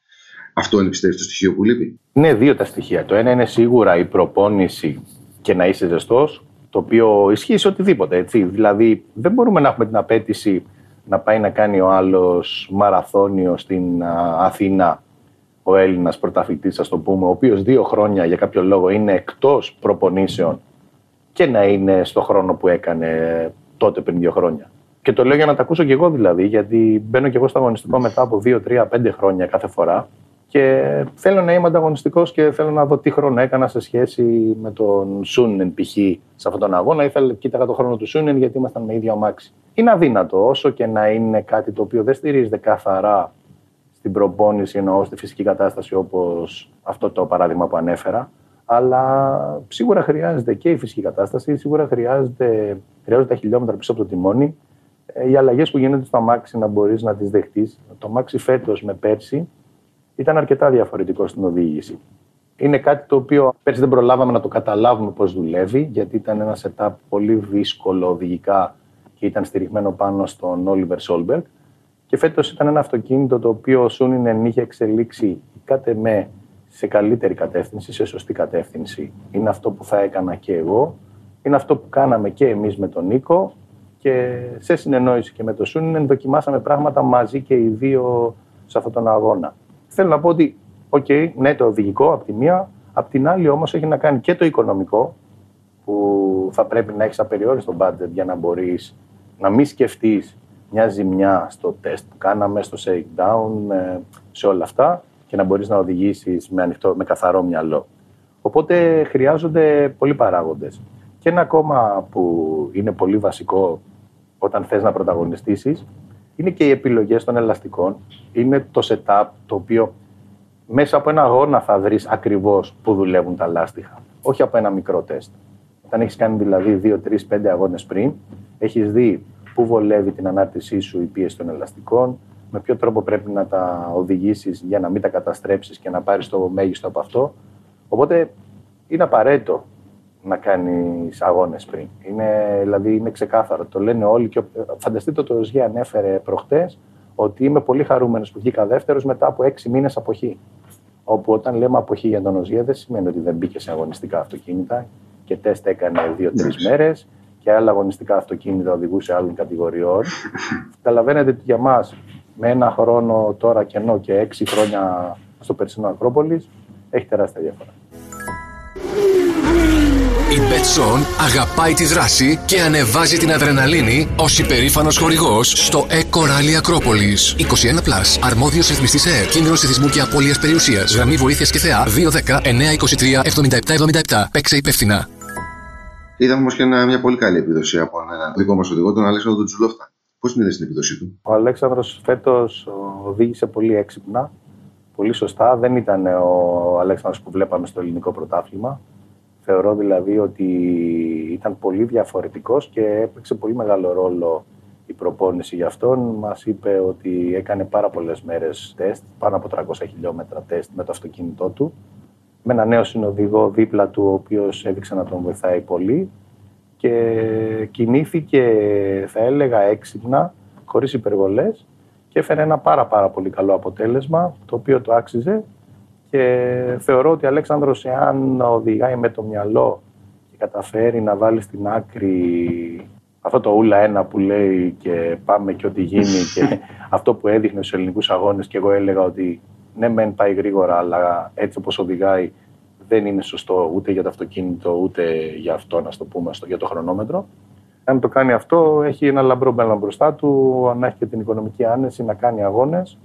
Αυτό είναι πιστεύεις το στοιχείο που λείπει; Ναι, δύο τα στοιχεία. Το ένα είναι σίγουρα η προπόνηση και να είσαι ζεστός, το οποίο ισχύει σε οτιδήποτε. Έτσι. Δηλαδή, δεν μπορούμε να έχουμε την απέτηση να πάει να κάνει ο άλλος μαραθώνιο στην Αθήνα, ο Έλληνας πρωταθλητής, ας το πούμε, ο οποίος δύο χρόνια για κάποιο λόγο είναι εκτός προπονήσεων και να είναι στο χρόνο που έκανε τότε πριν δύο χρόνια. Και το λέω για να τα ακούσω κι εγώ δηλαδή, γιατί μπαίνω κι εγώ στο αγωνιστικό μετά από 2, 3, 5 χρόνια κάθε φορά. Και θέλω να είμαι ανταγωνιστικός και θέλω να δω τι χρόνο έκανα σε σχέση με τον Σούνεν π.χ. σε αυτόν τον αγώνα. Ήθελα, κοίταγα τον χρόνο του Σούνεν γιατί ήμασταν με ίδιο αμάξι. Είναι αδύνατο, όσο και να είναι κάτι το οποίο δεν στηρίζεται καθαρά στην προπόνηση, εννοώ στη φυσική κατάσταση όπως αυτό το παράδειγμα που ανέφερα. Αλλά σίγουρα χρειάζεται και η φυσική κατάσταση, σίγουρα χρειάζεται, χρειάζονται τα χιλιόμετρα πίσω από το τιμόνι. Ε, οι αλλαγές που γίνονται στο αμάξι να μπορείς να τις δεχτείς. Το αμάξι φέτος με πέρσι ήταν αρκετά διαφορετικό στην οδήγηση. Είναι κάτι το οποίο πέρσι δεν προλάβαμε να το καταλάβουμε πώς δουλεύει, γιατί ήταν ένα setup πολύ δύσκολο οδηγικά και ήταν στηριγμένο πάνω στον Όλιβερ Σόλμπεργκ. Και φέτος ήταν ένα αυτοκίνητο το οποίο ο Σούνινεν είχε εξελίξει κατ' εμέ σε καλύτερη κατεύθυνση, σε σωστή κατεύθυνση. Είναι αυτό που θα έκανα και εγώ. Είναι αυτό που κάναμε και εμείς με τον Νίκο και σε συνεννόηση και με τον Σούνινεν δοκιμάσαμε πράγματα μαζί και οι δύο σε αυτόν τον αγώνα. Θέλω να πω ότι, OK, okay, ναι, το οδηγικό από τη μία, απ' την άλλη όμως έχει να κάνει και το οικονομικό, που θα πρέπει να έχεις απεριόριστο budget για να μπορείς να μην σκεφτείς μια ζημιά στο τεστ που κάναμε, στο shakedown, ε, σε όλα αυτά και να μπορείς να οδηγήσεις με, ανοιχτό, με καθαρό μυαλό. Οπότε χρειάζονται πολλοί παράγοντες. Και ένα ακόμα που είναι πολύ βασικό όταν θες να πρωταγωνιστήσεις είναι και οι επιλογές των ελαστικών. Είναι το setup το οποίο μέσα από ένα αγώνα θα βρεις ακριβώς που δουλεύουν τα λάστιχα. Όχι από ένα μικρό τεστ. Όταν έχεις κάνει δηλαδή 2, 3, 5 αγώνες πριν, έχεις δει πού βολεύει την ανάρτησή σου η πίεση των ελαστικών, με ποιο τρόπο πρέπει να τα οδηγήσεις για να μην τα καταστρέψεις και να πάρεις το μέγιστο από αυτό. Οπότε είναι απαραίτητο να κάνεις αγώνες πριν. Είναι, δηλαδή είναι ξεκάθαρο. Το λένε όλοι. Και φανταστείτε το Ζιέ ανέφερε προχτές ότι είμαι πολύ χαρούμενος που βγήκα δεύτερος μετά από έξι μήνες αποχή. Όπου όταν λέμε αποχή για τον Οζιέ δεν σημαίνει ότι δεν μπήκε σε αγωνιστικά αυτοκίνητα και τεστ έκανε δύο-τρεις μέρες και άλλα αγωνιστικά αυτοκίνητα οδηγούσε άλλων κατηγοριών. Καταλαβαίνετε ότι για μας με ένα χρόνο τώρα κενό και έξι χρόνια στο περσινό Ακρόπολης έχει τεράστια διαφορά. Η Betson αγαπάει τη δράση και ανεβάζει την αδρεναλίνη ως υπερήφανος χορηγός στο Eco Rally Ακρόπολης. 21 Plus, αρμόδιος ρυθμιστής ΕΕ, κίνδυνο εθισμού και απώλειας περιουσίας. Γραμμή βοήθειας και θεά 210 923 7777. Παίξε υπεύθυνα. Είδαμε όμως και μια πολύ καλή επίδοση από ένα δικό μας οδηγό, τον Αλέξανδρο Τζουλόφτα. Πώς την είδες την επίδοσή του, Ο Αλέξανδρος φέτος οδήγησε πολύ έξυπνα, πολύ σωστά. Δεν ήταν ο Αλέξανδρος που βλέπαμε στο ελληνικό πρωτάθλημα. Θεωρώ δηλαδή ότι ήταν πολύ διαφορετικός και έπαιξε πολύ μεγάλο ρόλο η προπόνηση για αυτόν. Μας είπε ότι έκανε πάρα πολλές μέρες τεστ, πάνω από 300 χιλιόμετρα τεστ με το αυτοκίνητό του. Με ένα νέο συνοδηγό δίπλα του, ο οποίος έδειξε να τον βοηθάει πολύ και κινήθηκε, θα έλεγα, έξυπνα, χωρίς υπερβολές και έφερε ένα πάρα πάρα πολύ καλό αποτέλεσμα, το οποίο το άξιζε. Και θεωρώ ότι ο Αλέξανδρος, εάν οδηγάει με το μυαλό και καταφέρει να βάλει στην άκρη αυτό το ούλα ένα που λέει και πάμε και ό,τι γίνει και αυτό που έδειχνε στους ελληνικούς αγώνες και εγώ έλεγα ότι ναι μεν πάει γρήγορα αλλά έτσι όπως οδηγάει δεν είναι σωστό ούτε για το αυτοκίνητο ούτε για αυτό να το πούμε στο, για το χρονόμετρο. Αν το κάνει αυτό έχει ένα λαμπρό μέλλον μπροστά του, να έχει και την οικονομική άνεση να κάνει αγώνες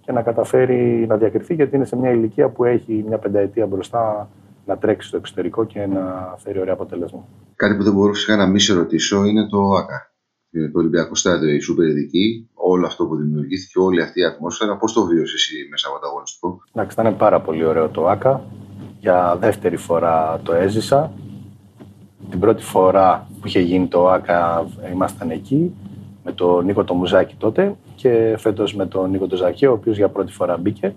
και να καταφέρει να διακριθεί γιατί είναι σε μια ηλικία που έχει μια πενταετία μπροστά να τρέξει στο εξωτερικό και να φέρει ωραία αποτέλεσμα. Κάτι που δεν μπορούσα να μην σε ρωτήσω είναι το ΑΚΑ. Το Ολυμπιακό Στάδιο, η Σούπερ Ειδική, όλο αυτό που δημιουργήθηκε, όλη αυτή η ατμόσφαιρα, πώς το βίωσες εσύ μέσα από το αγωνιστικό; Εντάξει, ήταν πάρα πολύ ωραίο το ΑΚΑ. Για δεύτερη φορά το έζησα. Την πρώτη φορά που είχε γίνει το ΑΚΑ ήμασταν εκεί με τον Νίκο το Μουζάκη τότε και φέτος με τον Νίκο το ο οποίος για πρώτη φορά μπήκε.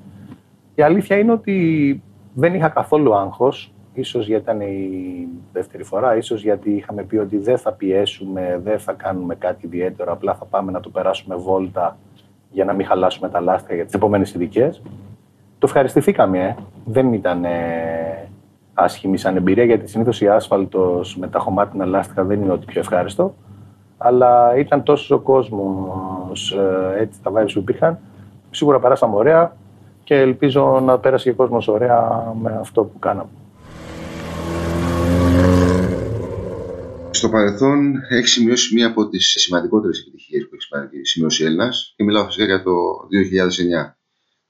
Η αλήθεια είναι ότι δεν είχα καθόλου άγχος. Ίσως γιατί ήταν η δεύτερη φορά, ίσως γιατί είχαμε πει ότι δεν θα πιέσουμε, δεν θα κάνουμε κάτι ιδιαίτερο, απλά θα πάμε να το περάσουμε βόλτα για να μην χαλάσουμε τα λάστιχα για τις επόμενες ειδικές. Το ευχαριστηθήκαμε, ε. δεν ήταν ε, άσχημη σαν εμπειρία, γιατί συνήθως η άσφαλτος με τα χωμάτινα λάστιχα δεν είναι ό,τι πιο ευχάριστο αλλά ήταν τόσος ο κόσμος, ε, έτσι τα vibes που υπήρχαν. Σίγουρα περάσαμε ωραία και ελπίζω να πέρασε και ο κόσμος ωραία με αυτό που κάναμε. Στο παρελθόν έχεις σημειώσει μία από τις σημαντικότερες επιτυχίες που υπάρχει σημείωση Έλληνας. Και μιλάω φυσικά για το 2009,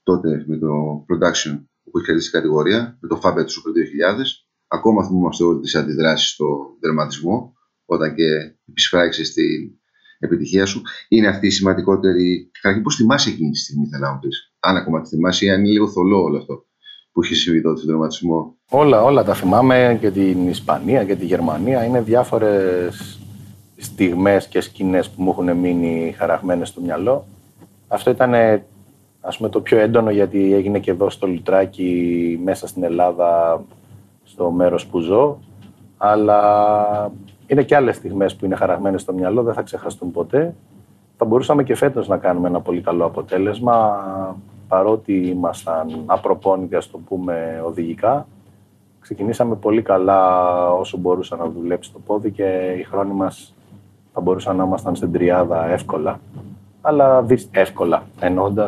τότε με το production που έχει κρατήσει κατηγορία, με το Fabet Super 2000. Ακόμα θυμόμαστε όλε τις αντιδράσεις στο τερματισμό, όταν και επισφράγησε στην επιτυχία σου. Είναι αυτή η σημαντικότερη. Καταρχήν, πώ θυμάσαι εκείνη τη στιγμή, θέλω να μου πεις. Αν ακόμα τη θυμάσαι, ή αν είναι λίγο θολό όλο αυτό που έχει συμβεί τότε στον τερματισμό. Όλα, όλα τα θυμάμαι και την Ισπανία και τη Γερμανία. Είναι διάφορες στιγμές και σκηνές που μου έχουν μείνει χαραγμένες στο μυαλό. Αυτό ήταν ας πούμε, το πιο έντονο γιατί έγινε και εδώ στο Λουτράκι μέσα στην Ελλάδα στο μέρος που ζω αλλά είναι και άλλες στιγμές που είναι χαραγμένες στο μυαλό, δεν θα ξεχαστούν ποτέ. Θα μπορούσαμε και φέτος να κάνουμε ένα πολύ καλό αποτέλεσμα παρότι ήμασταν απροπόνητοι, ας το πούμε, οδηγικά. Ξεκινήσαμε πολύ καλά όσο μπορούσα να δουλέψει το πόδι και οι χρόνοι μας θα μπορούσαν να ήμασταν στην τριάδα εύκολα. Αλλά εύκολα, εννοώντα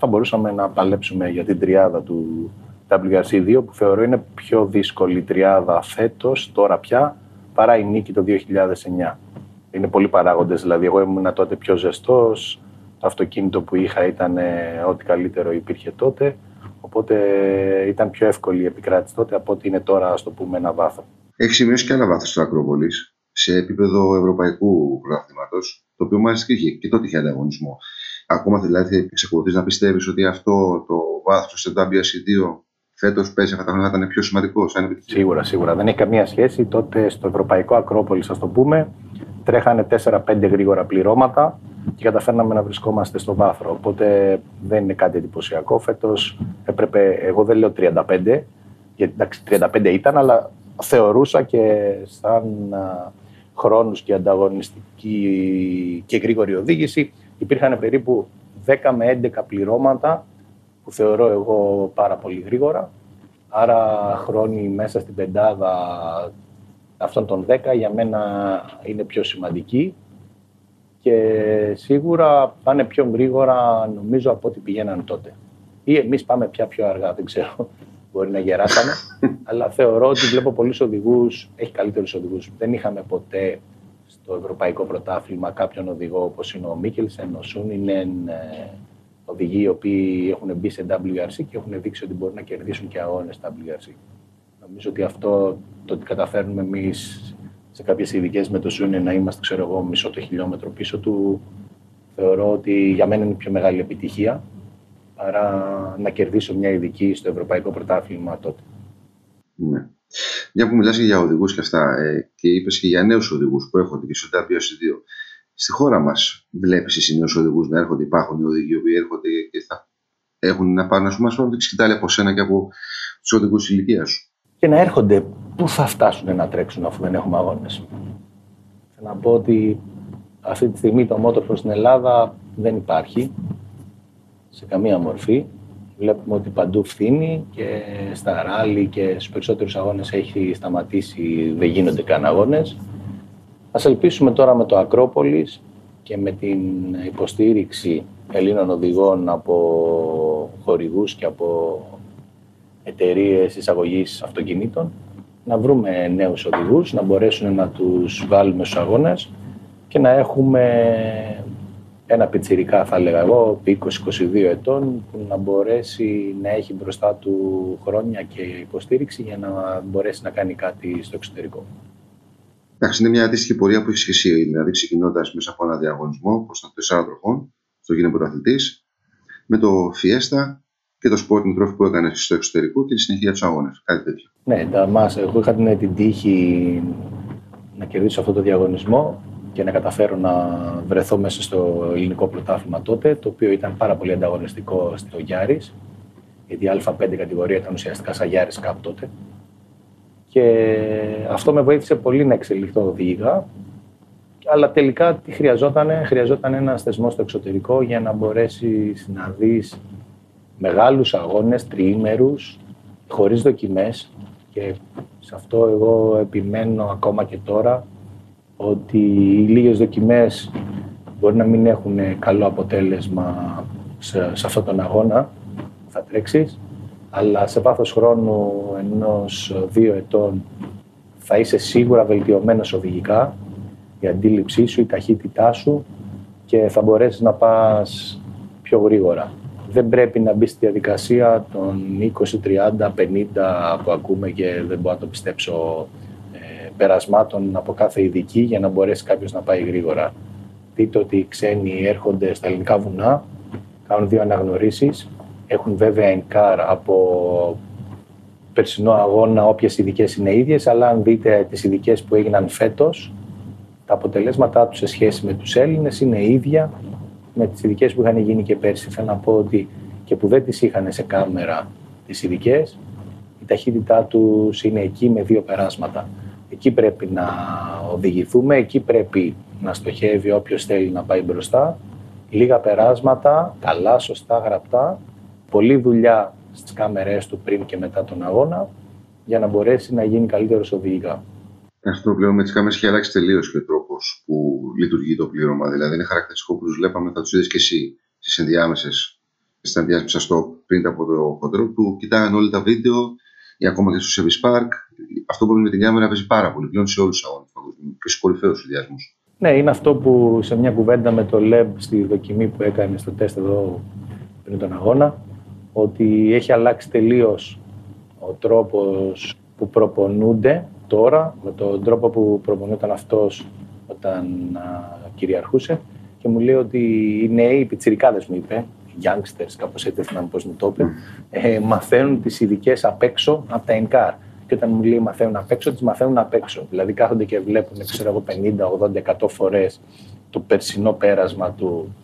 θα μπορούσαμε να παλέψουμε για την τριάδα του WRC2 που θεωρώ είναι πιο δύσκολη τριάδα φέτος, τώρα πια, παρά η νίκη το 2009. Είναι πολλοί παράγοντες, δηλαδή εγώ ήμουν τότε πιο ζεστός, το αυτοκίνητο που είχα ήταν ό,τι καλύτερο υπήρχε τότε, οπότε ήταν πιο εύκολη η επικράτηση τότε από ότι είναι τώρα, ας το πούμε, ένα βάθος. Έχει σημειώσει και ένα βάθος στο Ακρόπολης σε επίπεδο ευρωπαϊκού πρωταθλήματο, το οποίο μάλιστα είχε και τότε είχε ανταγωνισμό. Ακόμα δηλαδή εξακολουθεί να πιστεύεις ότι αυτό το βάθος στο WRC2 φέτος πέσει αυτά τα χρόνια θα ήταν πιο σημαντικό. Σίγουρα, σίγουρα. Δεν έχει καμία σχέση. Τότε στο Ευρωπαϊκό Ακρόπολη, ας το πούμε, τρέχανε 4-5 γρήγορα πληρώματα και καταφέρναμε να βρισκόμαστε στο βάθρο. Οπότε δεν είναι κάτι εντυπωσιακό. Φέτος έπρεπε, εγώ δεν λέω 35, γιατί εντάξει 35 ήταν, αλλά θεωρούσα και σαν χρόνους και ανταγωνιστική και γρήγορη οδήγηση υπήρχαν περίπου 10 με 11 πληρώματα που θεωρώ εγώ πάρα πολύ γρήγορα. Άρα χρόνοι μέσα στην πεντάδα αυτών των 10 για μένα είναι πιο σημαντικοί και σίγουρα πάνε πιο γρήγορα νομίζω από ό,τι πηγαίναν τότε. Ή εμείς πάμε πια πιο αργά, δεν ξέρω μπορεί να γεράσαμε. αλλά θεωρώ ότι βλέπω πολλούς οδηγούς, έχει καλύτερους οδηγούς. Δεν είχαμε ποτέ στο Ευρωπαϊκό Πρωτάθλημα κάποιον οδηγό όπως είναι ο Μίκελσεν, ο Σούνινεν, ε, οδηγοί οι οποίοι έχουν μπει σε WRC και έχουν δείξει ότι μπορούν να κερδίσουν και αγώνες WRC. Νομίζω ότι αυτό το ότι καταφέρνουμε εμείς σε κάποιες ειδικές με το Σούνινεν να είμαστε, ξέρω εγώ, μισό το χιλιόμετρο πίσω του, θεωρώ ότι για μένα είναι η πιο μεγάλη επιτυχία παρά να κερδίσω μια ειδική στο Ευρωπαϊκό Πρωτάθλημα τότε. Ναι. Μια που μιλάς για οδηγούς και αυτά ε, και είπες και για νέους οδηγούς που έρχονται και στο WS2. Στη χώρα μας βλέπεις εσύ νέους οδηγούς να έρχονται, υπάρχουν οι οδηγοί που έρχονται και θα έχουν να πάνε, ας πούμε, να δείξει από σένα και από τους οδηγούς της ηλικίας σου. Και να έρχονται, πού θα φτάσουν να τρέξουν αφού δεν έχουμε αγώνες; Θέλω να πω ότι αυτή τη στιγμή το μότορ στην Ελλάδα δεν υπάρχει σε καμία μορφή. Βλέπουμε ότι παντού φθήνει και στα ράλι και στους περισσότερους αγώνες έχει σταματήσει, δεν γίνονται καν αγώνες. Ας ελπίσουμε τώρα με το Ακρόπολης και με την υποστήριξη Ελλήνων οδηγών από χορηγούς και από εταιρείες εισαγωγής αυτοκινήτων να βρούμε νέους οδηγούς, να μπορέσουν να τους βάλουμε στους αγώνες και να έχουμε ένα πιτσιρικά θα έλεγα εγώ, 20-22 ετών, που να μπορέσει να έχει μπροστά του χρόνια και υποστήριξη για να μπορέσει να κάνει κάτι στο εξωτερικό. Εντάξει, είναι μια αντίστοιχη πορεία που έχεις και εσύ, δηλαδή ξεκινώντας μέσα από ένα διαγωνισμό, όπω ήταν τεσσάρων τροχών, στο γίνε πρωταθλητής, με το Fiesta και το Sporting Trophy που έκανες στο εξωτερικό και τη συνεχεία τους αγώνες. Κάτι τέτοιο. Ναι, τα μας, εγώ είχα την, την τύχη να κερδίσω αυτό το διαγωνισμό και να καταφέρω να βρεθώ μέσα στο ελληνικό πρωτάθλημα τότε, το οποίο ήταν πάρα πολύ ανταγωνιστικό στο Γιάρης, γιατί η Α5 κατηγορία ήταν ουσιαστικά σαν Γιάρης κάπου τότε. Και αυτό με βοήθησε πολύ να εξελιχθώ οδηγικά, αλλά τελικά τι χρειαζόταν, χρειαζόταν ένας θεσμός στο εξωτερικό για να μπορέσει να δεις μεγάλους αγώνες, τριήμερους, χωρίς δοκιμές και σε αυτό εγώ επιμένω ακόμα και τώρα ότι οι λίγες δοκιμές μπορεί να μην έχουν καλό αποτέλεσμα σε, σε αυτόν τον αγώνα που θα τρέξεις, αλλά σε βάθος χρόνου ενός δύο ετών θα είσαι σίγουρα βελτιωμένος οδηγικά, η αντίληψή σου, η ταχύτητά σου και θα μπορέσεις να πας πιο γρήγορα. Δεν πρέπει να μπει στη διαδικασία των 20, 30, 50 που ακούμε και δεν μπορώ να το πιστέψω ε, περασμάτων από κάθε ειδική για να μπορέσει κάποιος να πάει γρήγορα. Δείτε ότι οι ξένοι έρχονται στα ελληνικά βουνά, κάνουν δύο αναγνωρίσεις, έχουν βέβαια εγκάρ από περσινό αγώνα όποιες ειδικές είναι ίδιες, αλλά αν δείτε τις ειδικές που έγιναν φέτος, τα αποτελέσματά τους σε σχέση με τους Έλληνες είναι ίδια με τις ειδικές που είχαν γίνει και πέρσι. Θέλω να πω ότι και που δεν τις είχαν σε κάμερα τις ειδικές, η ταχύτητά τους είναι εκεί με δύο περάσματα. Εκεί πρέπει να οδηγηθούμε, εκεί πρέπει να στοχεύει όποιος θέλει να πάει μπροστά. Λίγα περάσματα, καλά, σωστά, γραπτά, πολλή δουλειά στις κάμερές του πριν και μετά τον αγώνα για να μπορέσει να γίνει καλύτερος οδηγικά. Αυτό πλέον με τις κάμερες έχει αλλάξει τελείως και ο τρόπος που λειτουργεί το πλήρωμα. Δηλαδή, είναι χαρακτηριστικό που τους βλέπαμε, θα τους είδες και εσύ στις ενδιάμεσες, στι ενδιάμεσες στο πριν από το χοντρό, που κοιτάγαν όλα τα βίντεο ή ακόμα και στο Sevis Park. Αυτό που με την κάμερα παίζει πάρα πολύ πλέον σε όλους τους αγώνες και στους κορυφαίους συνδυασμούς. Ναι, είναι αυτό που σε μια κουβέντα με το LEB στη δοκιμή που έκανε στο τεστ εδώ πριν τον αγώνα, ότι έχει αλλάξει τελείως ο τρόπος που προπονούνται τώρα με τον τρόπο που προπονούταν αυτός όταν κυριαρχούσε και μου λέει ότι οι νέοι, οι πιτσιρικάδες μου είπε, οι youngsters, κάπως έτσι θυμάμαι πώς μου το είπε, ε, μαθαίνουν τις ειδικές απ' έξω από τα NCAR. Και όταν μου λέει μαθαίνουν απ' έξω, τις μαθαίνουν απ' έξω. Δηλαδή κάθονται και βλέπουν, ξέρω εγώ, 50, 80, 100 φορές το περσινό πέρασμα του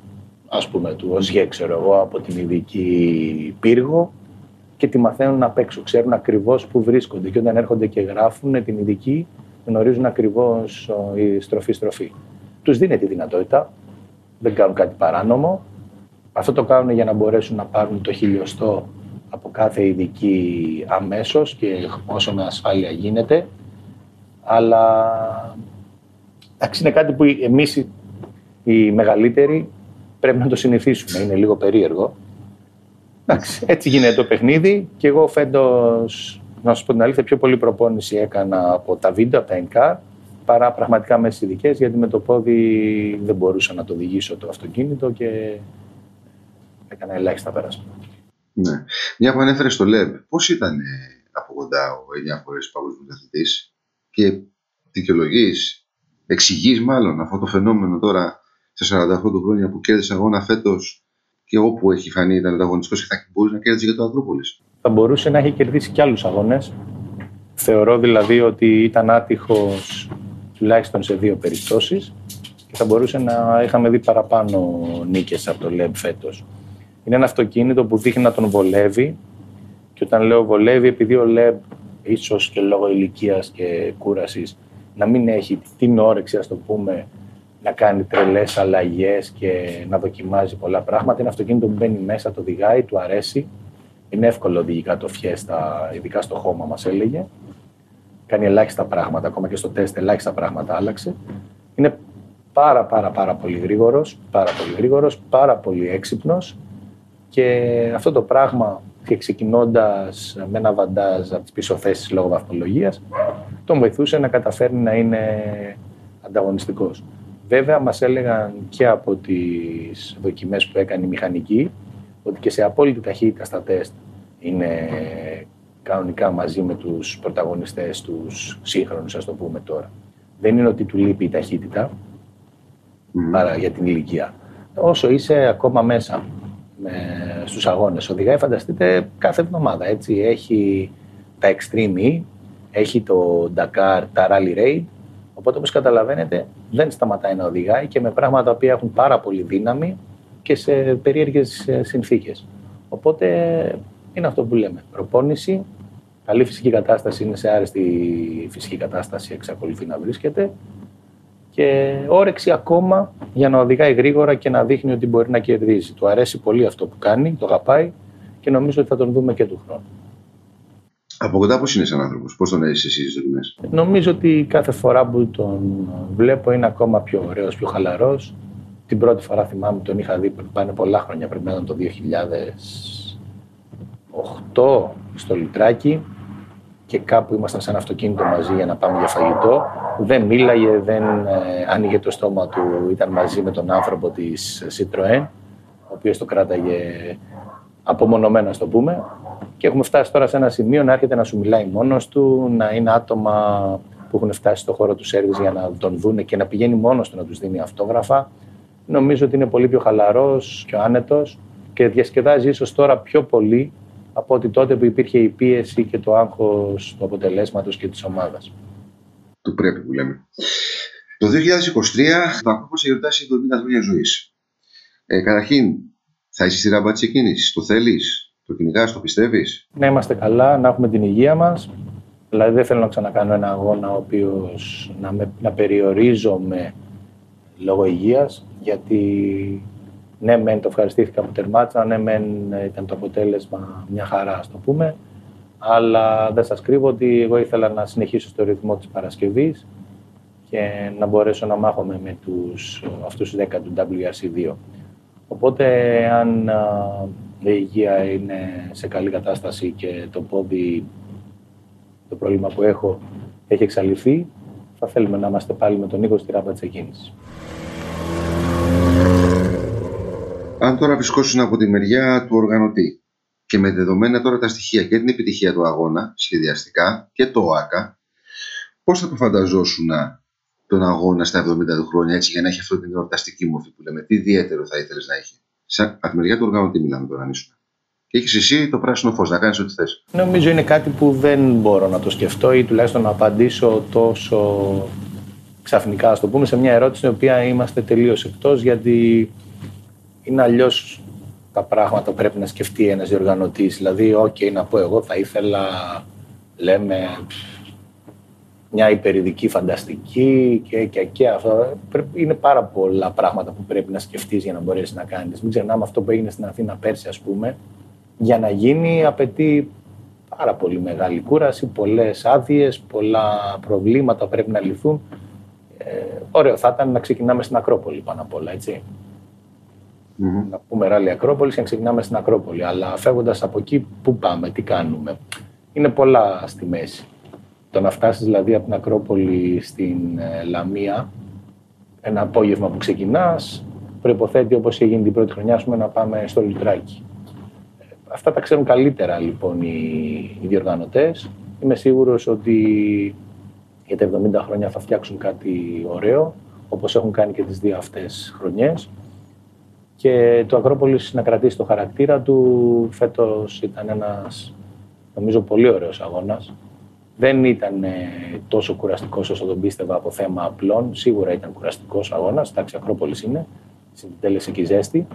ας πούμε, του ΟΣΓΕ, ξέρω εγώ, από την ειδική πύργο και τη μαθαίνουν απ' έξω. Ξέρουν ακριβώς που βρίσκονται. Και όταν έρχονται και γράφουν την ειδική, γνωρίζουν ακριβώς η στροφή-στροφή. Τους δίνει τη δυνατότητα, δεν κάνουν κάτι παράνομο. Αυτό το κάνουν για να μπορέσουν να πάρουν το χιλιοστό από κάθε ειδική αμέσως και όσο με ασφάλεια γίνεται. Αλλά εντάξει, είναι κάτι που εμείς οι μεγαλύτεροι πρέπει να το συνηθίσουμε. Είναι λίγο περίεργο. Εντάξει, έτσι γίνεται το παιχνίδι και εγώ φέτος, να σας πω την αλήθεια, πιο πολύ προπόνηση έκανα από τα βίντεο, από τα NCAR, παρά πραγματικά με τι ειδικές, γιατί με το πόδι δεν μπορούσα να το οδηγήσω το αυτοκίνητο και έκανα ελάχιστα πέρασμα. Ναι. Μια που ανέφερες στο ΛΕΜ, πώς ήταν από κοντά ο 9 φορέ παγκόσμιο αθλητή και δικαιολογείς, εξηγείς μάλλον αυτό το φαινόμενο τώρα σε 48 χρόνια που κέρδισε αγώνα φέτος και όπου έχει φανεί ήταν ανταγωνιστικός και θα μπορούσε να κέρδισε για το Ακρόπολη. Θα μπορούσε να έχει κερδίσει και άλλους αγώνες. Θεωρώ δηλαδή ότι ήταν άτυχος τουλάχιστον σε δύο περιπτώσεις και θα μπορούσε να είχαμε δει παραπάνω νίκες από το ΛΕΜ φέτος. Είναι ένα αυτοκίνητο που δείχνει να τον βολεύει και όταν λέω βολεύει, επειδή ο ΛΕΜ ίσως και λόγω ηλικίας και κούρασης να μην έχει την όρεξη, ας το πούμε, να κάνει τρελές αλλαγές και να δοκιμάζει πολλά πράγματα. Είναι αυτοκίνητο που μπαίνει μέσα, το οδηγάει, του αρέσει. Είναι εύκολο οδηγικά το φιέστα, ειδικά στο χώμα μας έλεγε. Κάνει ελάχιστα πράγματα, ακόμα και στο τεστ ελάχιστα πράγματα άλλαξε. Είναι πάρα πάρα πάρα πολύ γρήγορος, πάρα πολύ γρήγορος, πάρα πολύ έξυπνος και αυτό το πράγμα και ξεκινώντας με ένα βαντάζ από τις πίσω θέσεις λόγω βαθμολογίας, τον βοηθούσε να καταφέρνει να είναι ανταγωνιστικός. Βέβαια, μας έλεγαν και από τις δοκιμές που έκανε η μηχανική ότι και σε απόλυτη ταχύτητα στα τεστ είναι κανονικά μαζί με τους πρωταγωνιστές, τους σύγχρονους, ας το πούμε τώρα. Δεν είναι ότι του λείπει η ταχύτητα mm. για την ηλικία. Όσο είσαι ακόμα μέσα με, στους αγώνες, οδηγάει, φανταστείτε, κάθε εβδομάδα, έτσι. Έχει τα Extreme E, έχει το Dakar, τα Rally Raid, Οπότε, όπως καταλαβαίνετε, δεν σταματάει να οδηγάει και με πράγματα που έχουν πάρα πολύ δύναμη και σε περίεργες συνθήκες. Οπότε είναι αυτό που λέμε. Προπόνηση, καλή φυσική κατάσταση είναι σε άρεστη φυσική κατάσταση, εξακολουθεί να βρίσκεται και όρεξη ακόμα για να οδηγάει γρήγορα και να δείχνει ότι μπορεί να κερδίζει. Του αρέσει πολύ αυτό που κάνει, το αγαπάει και νομίζω ότι θα τον δούμε και του χρόνου. Από κοντά πώς είναι σαν άνθρωπος, πώς τον έζησες εσύ στις δοκιμές. Νομίζω ότι κάθε φορά που τον βλέπω είναι ακόμα πιο ωραίος, πιο χαλαρός. Την πρώτη φορά θυμάμαι τον είχα δει πριν πάνε πολλά χρόνια, πρέπει να ήταν το 2008 στο Λιτράκι. και κάπου ήμασταν σε ένα αυτοκίνητο μαζί για να πάμε για φαγητό. Δεν μίλαγε, δεν ε, άνοιγε το στόμα του, ήταν μαζί με τον άνθρωπο της Citroën, ο οποίος το κράταγε απομονωμένα, το πούμε. Και έχουμε φτάσει τώρα σε ένα σημείο να έρχεται να σου μιλάει μόνος του, να είναι άτομα που έχουν φτάσει στο χώρο του σέρβις για να τον δούνε και να πηγαίνει μόνος του να τους δίνει αυτόγραφα. Νομίζω ότι είναι πολύ πιο χαλαρός, πιο άνετος και διασκεδάζει ίσως τώρα πιο πολύ από ότι τότε που υπήρχε η πίεση και το άγχος του αποτελέσματος και της ομάδας. Του πρέπει που λέμε. Το 2023 το ακόμα σε γιορτάσει 70 χρόνια ζωής. Ε, καταρχήν, θα είσαι στη ράμπα της εκκίνησης, το θέλεις, το κυνηγάς, το πιστεύεις; Να είμαστε καλά, να έχουμε την υγεία μας. Δηλαδή, δεν θέλω να ξανακάνω ένα αγώνα ο οποίος να, να περιορίζομαι λόγω υγείας, γιατί ναι, μεν το ευχαριστήθηκα που τερμάτισα, ναι, μεν ήταν το αποτέλεσμα μια χαρά, ας το πούμε. Αλλά δεν σας κρύβω ότι εγώ ήθελα να συνεχίσω στο ρυθμό της Παρασκευής και να μπορέσω να μάχομαι με τους, αυτούς τους 10 του WRC2. Οπότε, αν η υγεία είναι σε καλή κατάσταση και το πόδι, το πρόβλημα που έχω, έχει εξαλειφθεί, θα θέλουμε να είμαστε πάλι με τον Νίκο στη ράμπα της εκκίνησης. Αν τώρα βρισκόσουν από τη μεριά του οργανωτή και με δεδομένα τώρα τα στοιχεία και την επιτυχία του αγώνα, σχεδιαστικά και το ΟΑΚΑ, πώς θα το φανταζόσουν τον αγώνα στα 70 του χρόνια έτσι για να έχει αυτή την εορταστική μορφή που λέμε; Τι ιδιαίτερο θα ήθελες να έχει; Σαν από τη μεριά του οργανωτή μιλάμε τώρα, αν ήσουν. Και έχεις εσύ το πράσινο φως να κάνεις ό,τι θες. Νομίζω είναι κάτι που δεν μπορώ να το σκεφτώ ή τουλάχιστον να απαντήσω τόσο ξαφνικά, ας το πούμε, σε μια ερώτηση στην οποία είμαστε τελείως εκτός, γιατί είναι αλλιώς τα πράγματα που πρέπει να σκεφτεί ένας διοργανωτής. Δηλαδή, OK, να πω εγώ, θα ήθελα, λέμε, μια υπερηδική φανταστική και, και, και αυτό. Είναι πάρα πολλά πράγματα που πρέπει να σκεφτείς για να μπορέσεις να κάνεις. Μην ξεχνάμε αυτό που έγινε στην Αθήνα πέρσι, ας πούμε. Για να γίνει απαιτεί πάρα πολύ μεγάλη κούραση, πολλές άδειες, πολλά προβλήματα πρέπει να λυθούν. Ε, ωραίο θα ήταν να ξεκινάμε στην Ακρόπολη πάνω απ' όλα, έτσι. Mm-hmm. Να πούμε ράλι Ακρόπολης και να ξεκινάμε στην Ακρόπολη. Αλλά φεύγοντας από εκεί, πού πάμε, τι κάνουμε. Είναι πολλά στη μέση. Το να φτάσεις δηλαδή από την Ακρόπολη στην ε, Λαμία, ένα απόγευμα που ξεκινάς, προποθέτει όπως έγινε την πρώτη χρονιά, πούμε, να πάμε στο Λιτράκι. Αυτά τα ξέρουν καλύτερα λοιπόν οι, οι διοργανωτές. Είμαι σίγουρος ότι για τα 70 χρόνια θα φτιάξουν κάτι ωραίο, όπως έχουν κάνει και τις δύο αυτές χρονιές. Και το Ακρόπολης να κρατήσει το χαρακτήρα του. Φέτος ήταν ένας, νομίζω, πολύ ωραίος αγώνας. Δεν ήταν ε, τόσο κουραστικός όσο τον πίστευα από θέμα απλών. Σίγουρα ήταν κουραστικός αγώνας. Εντάξει, Ακρόπολης είναι. Συντέλεσε και η ζέστη.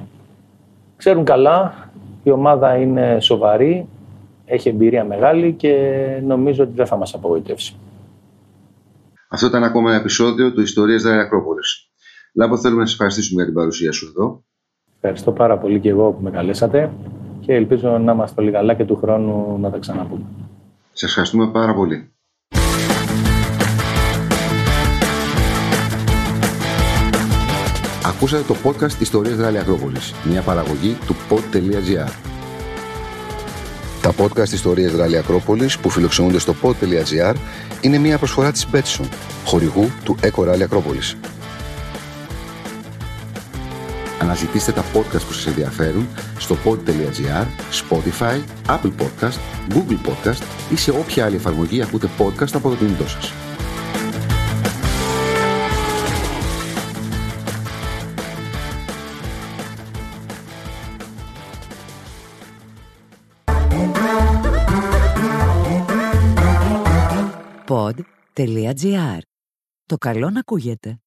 Ξέρουν καλά. Η ομάδα είναι σοβαρή. Έχει εμπειρία μεγάλη και νομίζω ότι δεν θα μας απογοητεύσει. Αυτό ήταν ακόμα ένα επεισόδιο του Ιστορία Δράκη Ακρόπολης. Λάμπο, θέλουμε να σα ευχαριστήσουμε για την παρουσία σου εδώ. Ευχαριστώ πάρα πολύ και εγώ που με καλέσατε και ελπίζω να είμαστε όλοι καλά και του χρόνου να τα ξαναπούμε. Σας ευχαριστούμε πάρα πολύ. Ακούσατε το podcast Ιστορίας Ράλη Ακρόπολης, μια παραγωγή του pod.gr. Τα podcast Ιστορίες Ράλη Ακρόπολης που φιλοξενούνται στο pod.gr είναι μια προσφορά της Betson, χορηγού του Eco Rally Ακρόπολης. Αναζητήστε τα podcast που σας ενδιαφέρουν στο pod.gr, Spotify, Apple Podcast, Google Podcast ή σε όποια άλλη εφαρμογή ακούτε podcast από το κινητό σας. Pod.gr. Το καλό να ακούγεται.